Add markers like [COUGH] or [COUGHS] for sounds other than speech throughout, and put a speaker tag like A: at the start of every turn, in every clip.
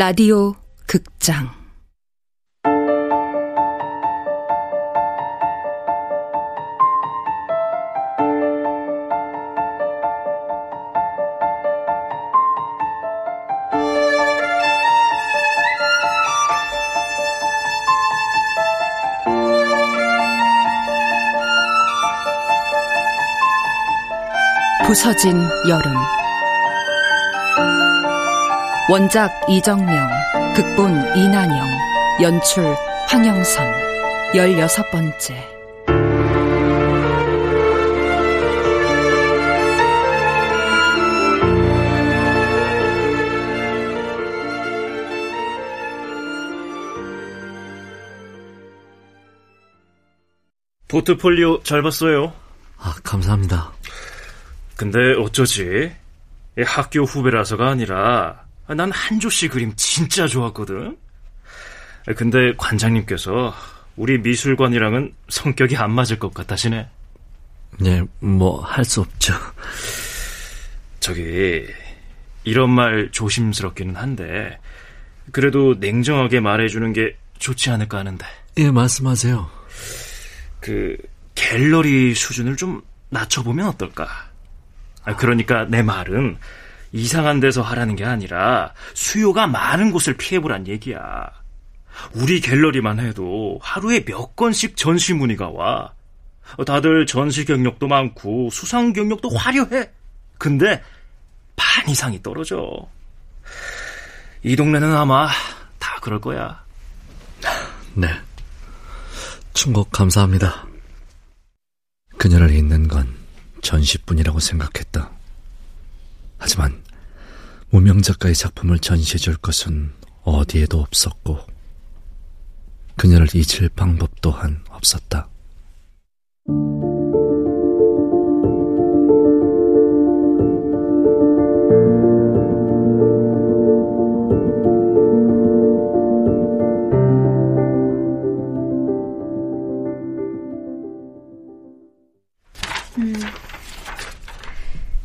A: 라디오 극장. 부서진 여름 원작 이정명 극본 이난영 연출 황영선 열여섯 번째
B: 포트폴리오 잘 봤어요.
C: 아, 감사합니다.
B: 근데 어쩌지? 학교 후배라서가 아니라 난 한조 씨 그림 진짜 좋았거든. 근데 관장님께서 우리 미술관이랑은 성격이 안 맞을 것 같아시네.
C: 네, 뭐 할 수 없죠.
B: 저기 이런 말 조심스럽기는 한데 그래도 냉정하게 말해주는 게 좋지 않을까 하는데.
C: 예, 말씀하세요.
B: 그 갤러리 수준을 좀 낮춰보면 어떨까? 아, 그러니까 내 말은 이상한 데서 하라는 게 아니라 수요가 많은 곳을 피해보란 얘기야. 우리 갤러리만 해도 하루에 몇 건씩 전시 문의가 와. 다들 전시 경력도 많고 수상 경력도 화려해. 근데 반 이상이 떨어져. 이 동네는 아마 다 그럴 거야.
C: 네. 충고 감사합니다. 그녀를 잊는 건 전시뿐이라고 생각했다. 하지만 무명 작가의 작품을 전시해줄 것은 어디에도 없었고 그녀를 잊을 방법 또한 없었다.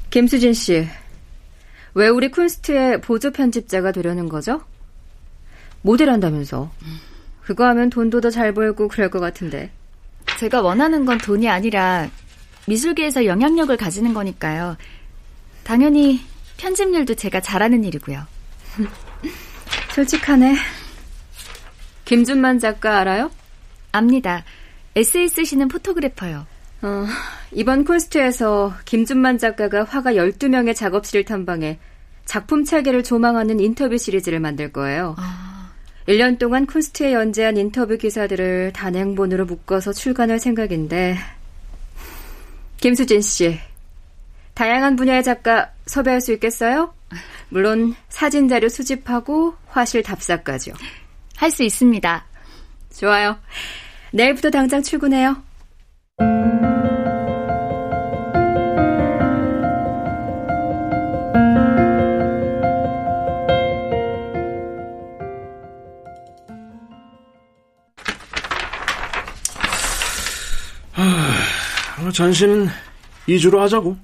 D: 김수진 씨, 왜 우리 쿤스트의 보조 편집자가 되려는 거죠? 모델 한다면서. 그거 하면 돈도 더 잘 벌고 그럴 것 같은데.
E: 제가 원하는 건 돈이 아니라 미술계에서 영향력을 가지는 거니까요. 당연히 편집 일도 제가 잘하는 일이고요. [LAUGHS]
D: 솔직하네. 김준만 작가 알아요?
E: 압니다. 에세이 쓰시는 포토그래퍼요.
D: 어, 이번 콘스트에서 김준만 작가가 화가 12명의 작업실을 탐방해 작품 체계를 조망하는 인터뷰 시리즈를 만들 거예요. 아... 1년 동안 콘스트에 연재한 인터뷰 기사들을 단행본으로 묶어서 출간할 생각인데 김수진 씨, 다양한 분야의 작가 섭외할 수 있겠어요? 물론 사진 자료 수집하고 화실 답사까지요.
E: 할 수 있습니다.
D: 좋아요. 내일부터 당장 출근해요.
F: 전시는 2주로 하자고.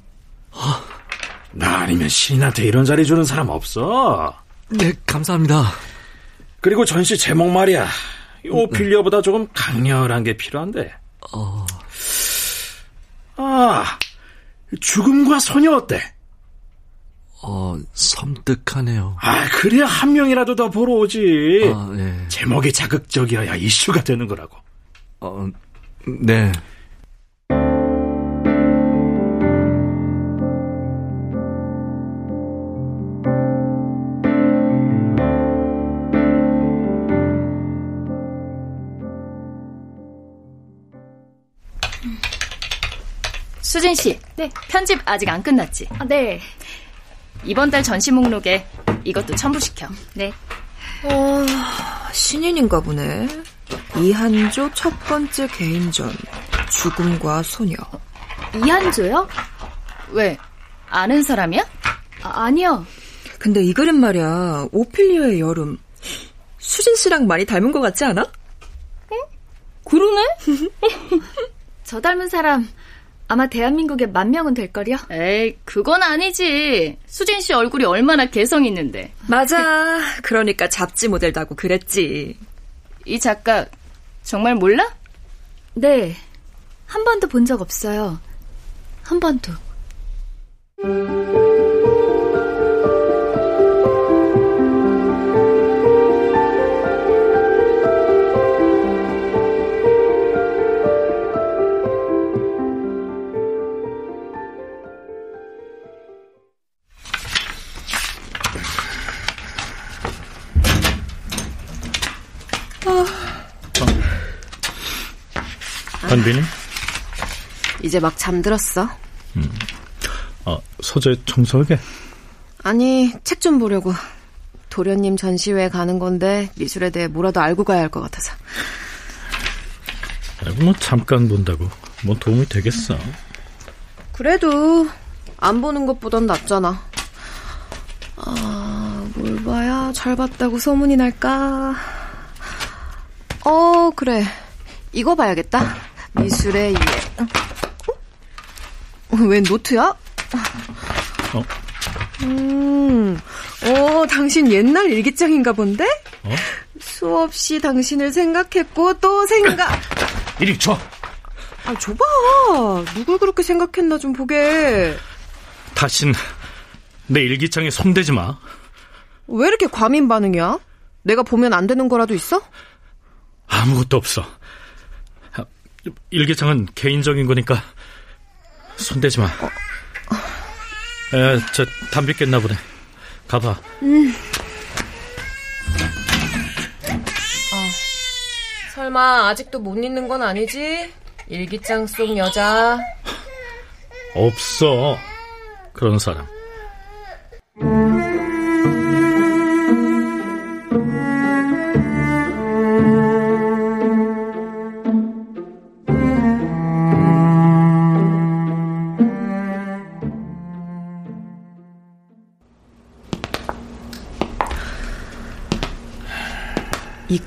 F: 나 아니면 시인한테 이런 자리 주는 사람 없어.
C: 네, 감사합니다.
F: 그리고 전시 제목 말이야. 오필리어보다 조금 강렬한 게 필요한데. 어... 아, 죽음과 소녀 어때?
C: 어, 섬뜩하네요.
F: 아, 그래야 한 명이라도 더 보러 오지.
C: 아, 네.
F: 제목이 자극적이어야 이슈가 되는 거라고.
C: 어, 네.
E: 수진 씨. 네. 편집 아직 안 끝났지?
G: 아, 네.
E: 이번 달 전시 목록에 이것도 첨부시켜.
G: 네. 어, 신인인가 보네. 이한조 첫 번째 개인전. 죽음과 소녀.
E: 이한조요? 왜? 아는 사람이야?
G: 아, 아니요. 근데 이 그림 말이야. 오피리어의 여름. 수진 씨랑 많이 닮은 것 같지 않아?
E: 응? 그러네? [LAUGHS] 저 닮은 사람 아마 대한민국에 만 명은 될걸요?
H: 에이, 그건 아니지. 수진 씨 얼굴이 얼마나 개성 있는데.
G: 맞아. 그러니까 잡지 모델도 하고 그랬지.
H: 이 작가 정말 몰라?
E: 네. 한 번도 본 적 없어요. 한 번도.
F: 한빈이?
I: 이제 막 잠들었어.
F: 음. 아, 서재 청소하게?
I: 아니, 책 좀 보려고. 도련님 전시회 가는 건데 미술에 대해 뭐라도 알고 가야 할 것 같아서.
F: 뭐 잠깐 본다고 뭐 도움이 되겠어.
I: 그래도 안 보는 것보단 낫잖아. 아, 뭘 봐야 잘 봤다고 소문이 날까? 어, 그래. 이거 봐야겠다. 미술의 이해. 어? 웬 노트야?
F: 어?
I: 음, 어, 당신 옛날 일기장인가 본데?
F: 어?
I: 수없이 당신을 생각했고 또 생각. [COUGHS]
F: 이리 줘.
I: 아, 줘봐. 누굴 그렇게 생각했나 좀 보게.
F: 다신 내 일기장에 손대지 마.
I: 왜 이렇게 과민 반응이야? 내가 보면 안 되는 거라도 있어?
F: 아무것도 없어. 일기장은 개인적인 거니까 손대지 마. 어. 에, 저 담배 깼나 보네. 가봐. 음.
I: 어. 설마 아직도 못 잊는 건 아니지? 일기장 속 여자.
F: 없어. 그런 사람.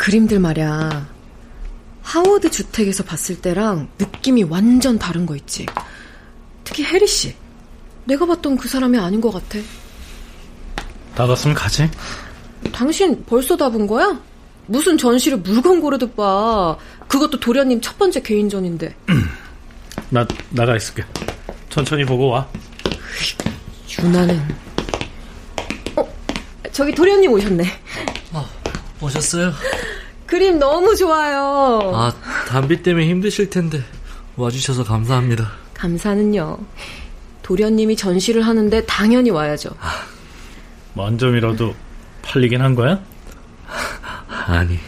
I: 그림들 말이야. 하워드 주택에서 봤을 때랑 느낌이 완전 다른 거 있지. 특히 해리 씨. 내가 봤던 그 사람이 아닌 것 같아.
F: 나갔으면 가지.
I: 당신 벌써 다 본 거야? 무슨 전시를 물건 고르듯 봐. 그것도 도련님 첫 번째 개인전인데. [CLEARS THROAT]
F: 나 나가 있을게. 천천히 보고 와.
I: 유나는. 어, 저기 도련님 오셨네.
C: 아, 오셨어요?
I: 그림 너무 좋아요.
C: 아, 담비 때문에 힘드실 텐데 와주셔서 감사합니다.
I: 감사는요. 도련님이 전시를 하는데 당연히 와야죠. 아,
F: 만점이라도 팔리긴 한 거야?
C: 아니.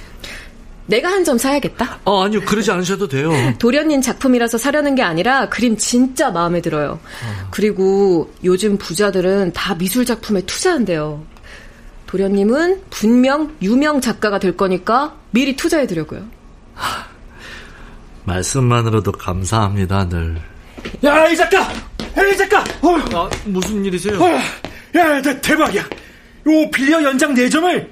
I: 내가 한 점 사야겠다.
C: 어, 아니요. 그러지 않으셔도 돼요.
I: 도련님 작품이라서 사려는 게 아니라 그림 진짜 마음에 들어요. 어. 그리고 요즘 부자들은 다 미술 작품에 투자한대요. 도련님은 분명 유명 작가가 될 거니까 미리 투자해 두려고요. [LAUGHS]
C: 말씀만으로도 감사합니다, 늘.
F: 야, 이 작가! 이 작가! 어.
C: 아, 무슨 일이세요?
F: 어. 야, 대박이야. 요 빌려 연장 4점을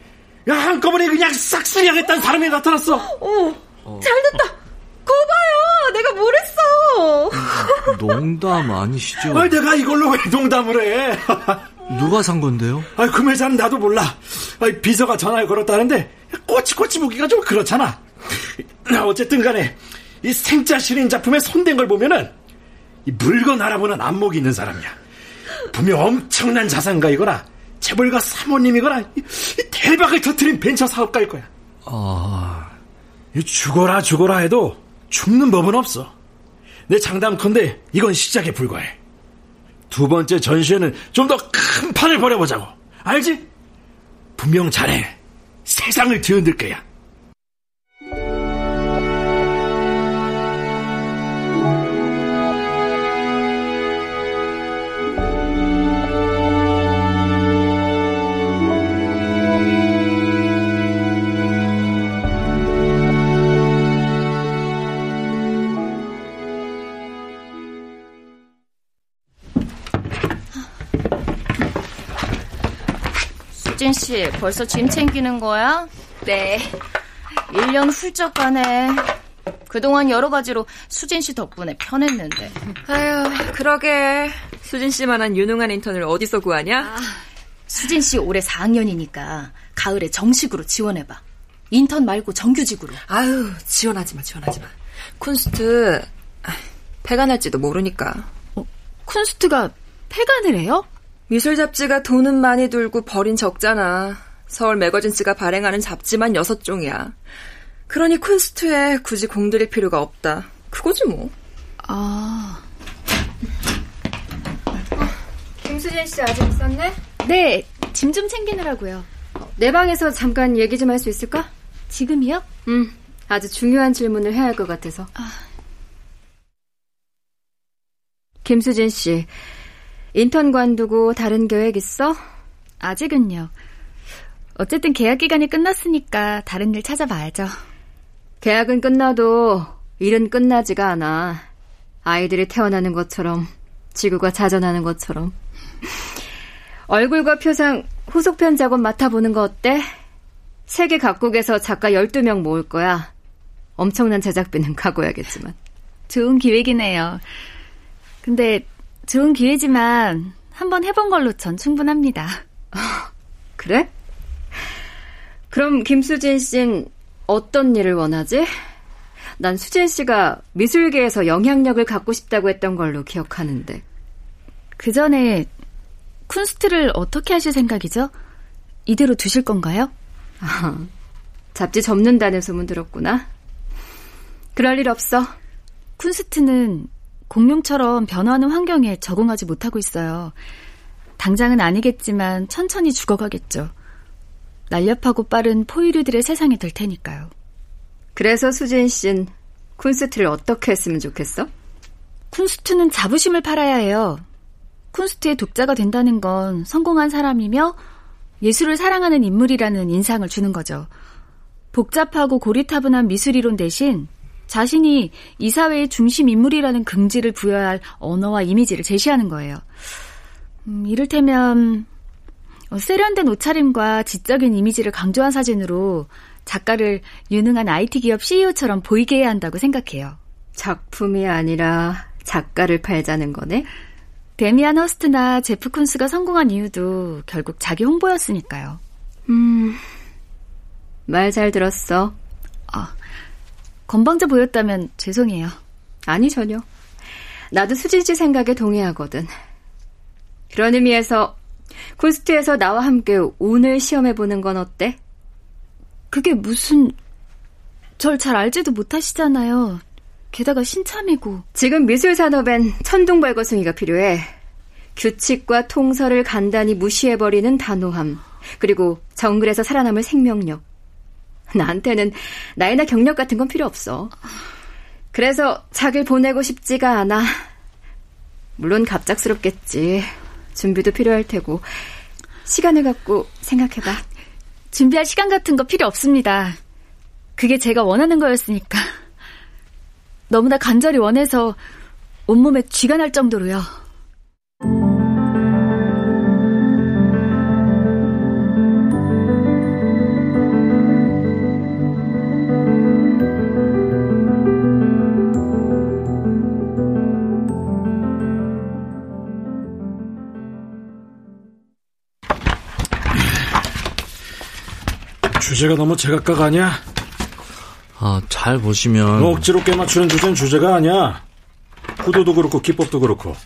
F: 야, 한꺼번에 그냥 싹 수리하겠다는 사람이 나타났어.
I: 어, 어. 잘 됐다. 거 봐요. 내가 뭘 했어.
C: 농담 아니시죠?
F: 아, 내가 이걸로 왜 농담을 해? [LAUGHS]
C: 누가 산 건데요?
F: 아, 그 매자는 나도 몰라. 아, 비서가 전화를 걸었다는데 꼬치꼬치 무기가 좀 그렇잖아. [LAUGHS] 어쨌든 간에 이 생자 실인 작품에 손댄 걸 보면은 이 물건 알아보는 안목이 있는 사람이야. 분명 엄청난 자산가이거나 재벌가 사모님이거나 대박을 터트린 벤처 사업가일 거야. 아... 죽어라 죽어라 해도 죽는 법은 없어. 내 장담컨대 이건 시작에 불과해. 두 번째 전시회는 좀 더 큰 판을 벌여보자고. 알지? 분명 잘해. 세상을 뒤흔들 거야.
H: 씨, 벌써 짐 챙기는 거야?
E: 네.
H: 1년 훌쩍 가네. 그동안 여러 가지로 수진 씨 덕분에 편했는데.
G: 아휴, 그러게. 수진 씨만한 유능한 인턴을 어디서 구하냐? 아,
H: 수진 씨 올해 4학년이니까 가을에 정식으로 지원해봐. 인턴 말고 정규직으로.
G: 아유, 지원하지 마, 지원하지 마. 쿤스트 폐간할지도 모르니까.
E: 어, 쿤스트가 폐간을 해요?
G: 미술 잡지가 돈은 많이 들고 벌인 적잖아. 서울 매거진스가 발행하는 잡지만 6종이야. 그러니 쿤스트에 굳이 공들일 필요가 없다. 그거지 뭐.
E: 아.
D: 어, 김수진 씨 아직 있었네?
E: 네, 짐 좀 챙기느라고요.
D: 어, 내 방에서 잠깐 얘기 좀 할 수 있을까?
E: 지금이요?
D: 음, 아주 중요한 질문을 해야 할 것 같아서. 아. 김수진 씨, 인턴 관두고 다른 계획 있어?
E: 아직은요. 어쨌든 계약 기간이 끝났으니까 다른 일 찾아봐야죠.
D: 계약은 끝나도 일은 끝나지가 않아. 아이들이 태어나는 것처럼, 지구가 자전하는 것처럼. 얼굴과 표상, 후속편 작업 맡아보는 거 어때? 세계 각국에서 작가 12명 모을 거야. 엄청난 제작비는 [LAUGHS] 각오해야겠지만.
E: 좋은 기획이네요. 근데 좋은 기회지만 한번 해본 걸로 전 충분합니다.
D: 그래? 그럼 김수진 씨는 어떤 일을 원하지? 난 수진 씨가 미술계에서 영향력을 갖고 싶다고 했던 걸로 기억하는데.
E: 그 전에 쿤스트를 어떻게 하실 생각이죠? 이대로 두실 건가요?
D: 아, 잡지 접는다는 소문 들었구나. 그럴 일 없어.
E: 쿤스트는 공룡처럼 변화하는 환경에 적응하지 못하고 있어요. 당장은 아니겠지만 천천히 죽어가겠죠. 날렵하고 빠른 포유류들의 세상이 될 테니까요.
D: 그래서 수진 씨는 쿤스트를 어떻게 했으면 좋겠어?
E: 쿤스트는 자부심을 팔아야 해요. 쿤스트의 독자가 된다는 건 성공한 사람이며 예술을 사랑하는 인물이라는 인상을 주는 거죠. 복잡하고 고리타분한 미술 이론 대신 자신이 이 사회의 중심 인물이라는 긍지를 부여할 언어와 이미지를 제시하는 거예요. 음, 이를테면 어, 세련된 옷차림과 지적인 이미지를 강조한 사진으로 작가를 유능한 IT 기업 CEO처럼 보이게 해야 한다고 생각해요.
D: 작품이 아니라 작가를 팔자는 거네?
E: 데미안 허스트나 제프 쿤스가 성공한 이유도 결국 자기 홍보였으니까요.
D: 음, 말 잘 들었어.
E: 아, 건방져 보였다면 죄송해요.
D: 아니, 전혀. 나도 수진 씨 생각에 동의하거든. 그런 의미에서 콘스트에서 나와 함께 오늘 시험해 보는 건 어때?
E: 그게 무슨... 절 잘 알지도 못하시잖아요. 게다가 신참이고.
D: 지금 미술 산업엔 천둥벌거숭이가 필요해. 규칙과 통설을 간단히 무시해버리는 단호함. 그리고 정글에서 살아남을 생명력. [LAUGHS] 나한테는 나이나 경력 같은 건 필요 없어. 그래서 작을 보내고 싶지가 않아. 물론 갑작스럽겠지. 준비도 필요할 테고. 시간을 갖고 생각해봐.
E: 준비할 시간 같은 거 필요 없습니다. 그게 제가 원하는 거였으니까. 너무나 간절히 원해서 온몸에 쥐가 날 정도로요.
F: 주제가 너무 제각각 아니야?
C: 아, 잘 보시면.
F: 너 억지로 깨맞추는 주제는 주제가 아니야. 구도도 그렇고 기법도 그렇고.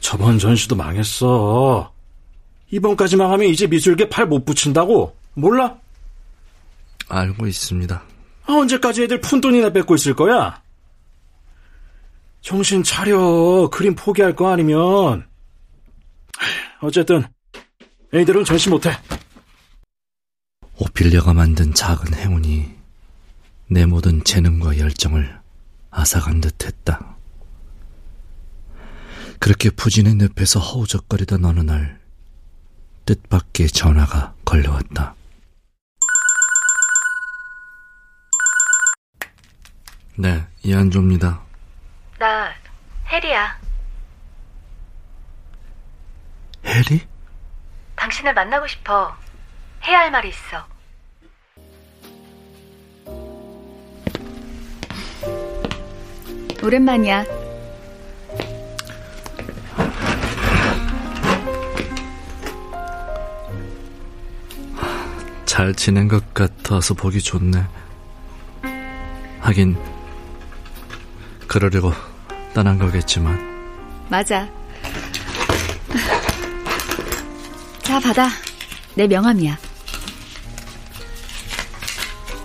F: 저번 전시도 망했어. 이번까지 망하면 이제 미술계 팔 못 붙인다고? 몰라?
C: 알고 있습니다.
F: 아, 언제까지 애들 푼돈이나 뺏고 있을 거야? 정신 차려. 그림 포기할 거 아니면. 어쨌든, 애들은 전시 못해.
C: 오피리아가 만든 작은 행운이 내 모든 재능과 열정을 앗아간 듯 했다. 그렇게 부진의 늪에서 허우적거리던 어느 날 뜻밖의 전화가 걸려왔다. 네, 이한조입니다.
E: 나 해리야.
C: 해리?
E: 당신을 만나고 싶어. 해야 할 말이 있어. 오랜만이야.
C: 잘 지낸 것 같아서 보기 좋네. 하긴 그러려고 떠난 거겠지만.
E: 맞아. 받아. 내 명함이야.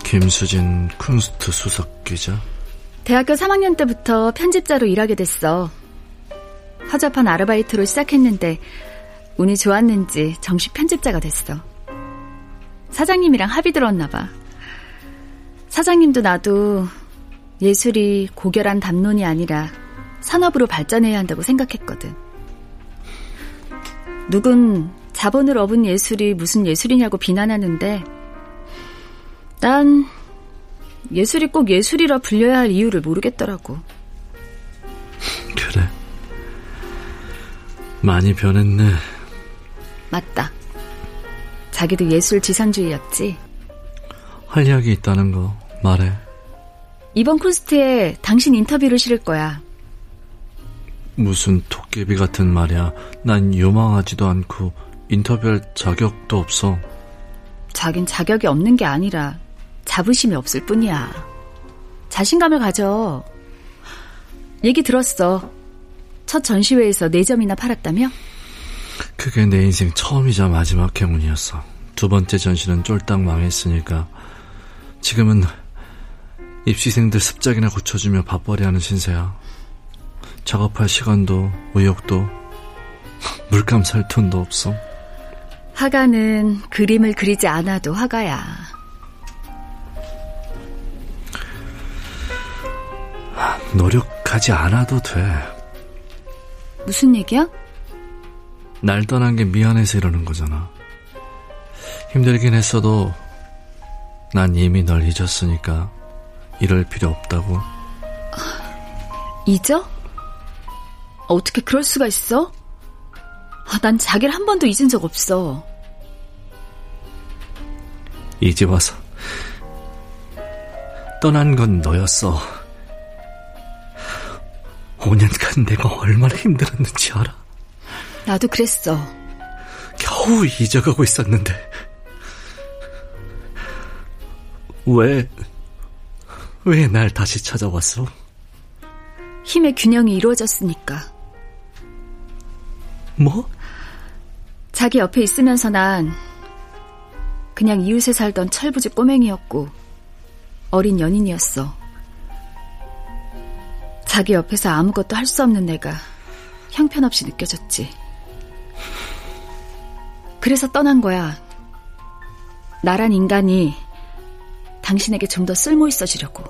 C: 김수진 쿤스트 수석 기자?
E: 대학교 3학년 때부터 편집자로 일하게 됐어. 허접한 아르바이트로 시작했는데 운이 좋았는지 정식 편집자가 됐어. 사장님이랑 합의 들었나 봐. 사장님도 나도 예술이 고결한 담론이 아니라 산업으로 발전해야 한다고 생각했거든. 누군 자본을 업은 예술이 무슨 예술이냐고 비난하는데 난 예술이 꼭 예술이라 불려야 할 이유를 모르겠더라고.
C: 그래. 많이 변했네.
E: 맞다. 자기도 예술 지상주의였지?
C: 할 이야기 있다는 거 말해.
E: 이번 콘스트에 당신 인터뷰를 실을 거야.
C: 무슨 도깨비 같은 말이야. 난 요망하지도 않고 인터뷰할 자격도 없어.
E: 자긴 자격이 없는 게 아니라 자부심이 없을 뿐이야. 자신감을 가져. 얘기 들었어. 첫 전시회에서 4점이나 팔았다며?
C: 그게 내 인생 처음이자 마지막 행운이었어. 두 번째 전시는 쫄딱 망했으니까 지금은 입시생들 습작이나 고쳐주며 밥벌이 하는 신세야. 작업할 시간도 의욕도 물감 살 돈도 없어.
E: 화가는 그림을 그리지 않아도 화가야.
C: 노력하지 않아도 돼.
E: 무슨 얘기야?
C: 날 떠난 게 미안해서 이러는 거잖아. 힘들긴 했어도 난 이미 널 잊었으니까 이럴 필요 없다고.
E: 잊어? 어떻게 그럴 수가 있어? 아, 난 자기를 한 번도 잊은 적 없어.
C: 이제 와서 떠난 건 너였어. 5년간 내가 얼마나 힘들었는지 알아?
E: 나도 그랬어.
C: 겨우 잊어가고 있었는데. 왜, 왜 날 다시 찾아왔어?
E: 힘의 균형이 이루어졌으니까.
C: 뭐?
E: 자기 옆에 있으면서 난 그냥 이웃에 살던 철부지 꼬맹이였고 어린 연인이었어. 자기 옆에서 아무것도 할 수 없는 내가 형편없이 느껴졌지. 그래서 떠난 거야. 나란 인간이 당신에게 좀 더 쓸모 있어지려고.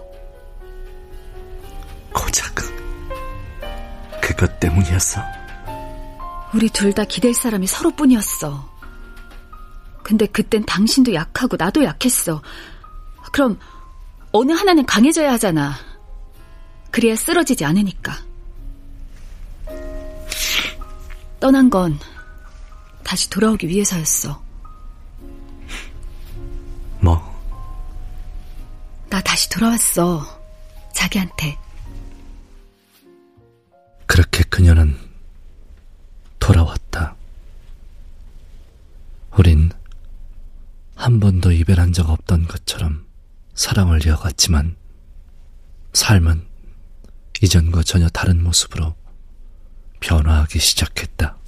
C: 고작 그것 때문이었어.
E: 우리 둘 다 기댈 사람이 서로뿐이었어. 근데 그땐 당신도 약하고 나도 약했어. 그럼 어느 하나는 강해져야 하잖아. 그래야 쓰러지지 않으니까. 떠난 건 다시 돌아오기 위해서였어.
C: 뭐?
E: 나 다시 돌아왔어. 자기한테.
C: 그렇게 그녀는 돌아왔다. 우린 한 번도 이별한 적 없던 것처럼 사랑을 이어갔지만 삶은 이전과 전혀 다른 모습으로 변화하기 시작했다.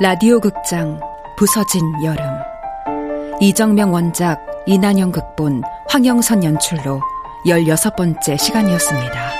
A: 라디오 극장 부서진 여름 이정명 원작 이난영 극본 황영선 연출로 16번째 시간이었습니다.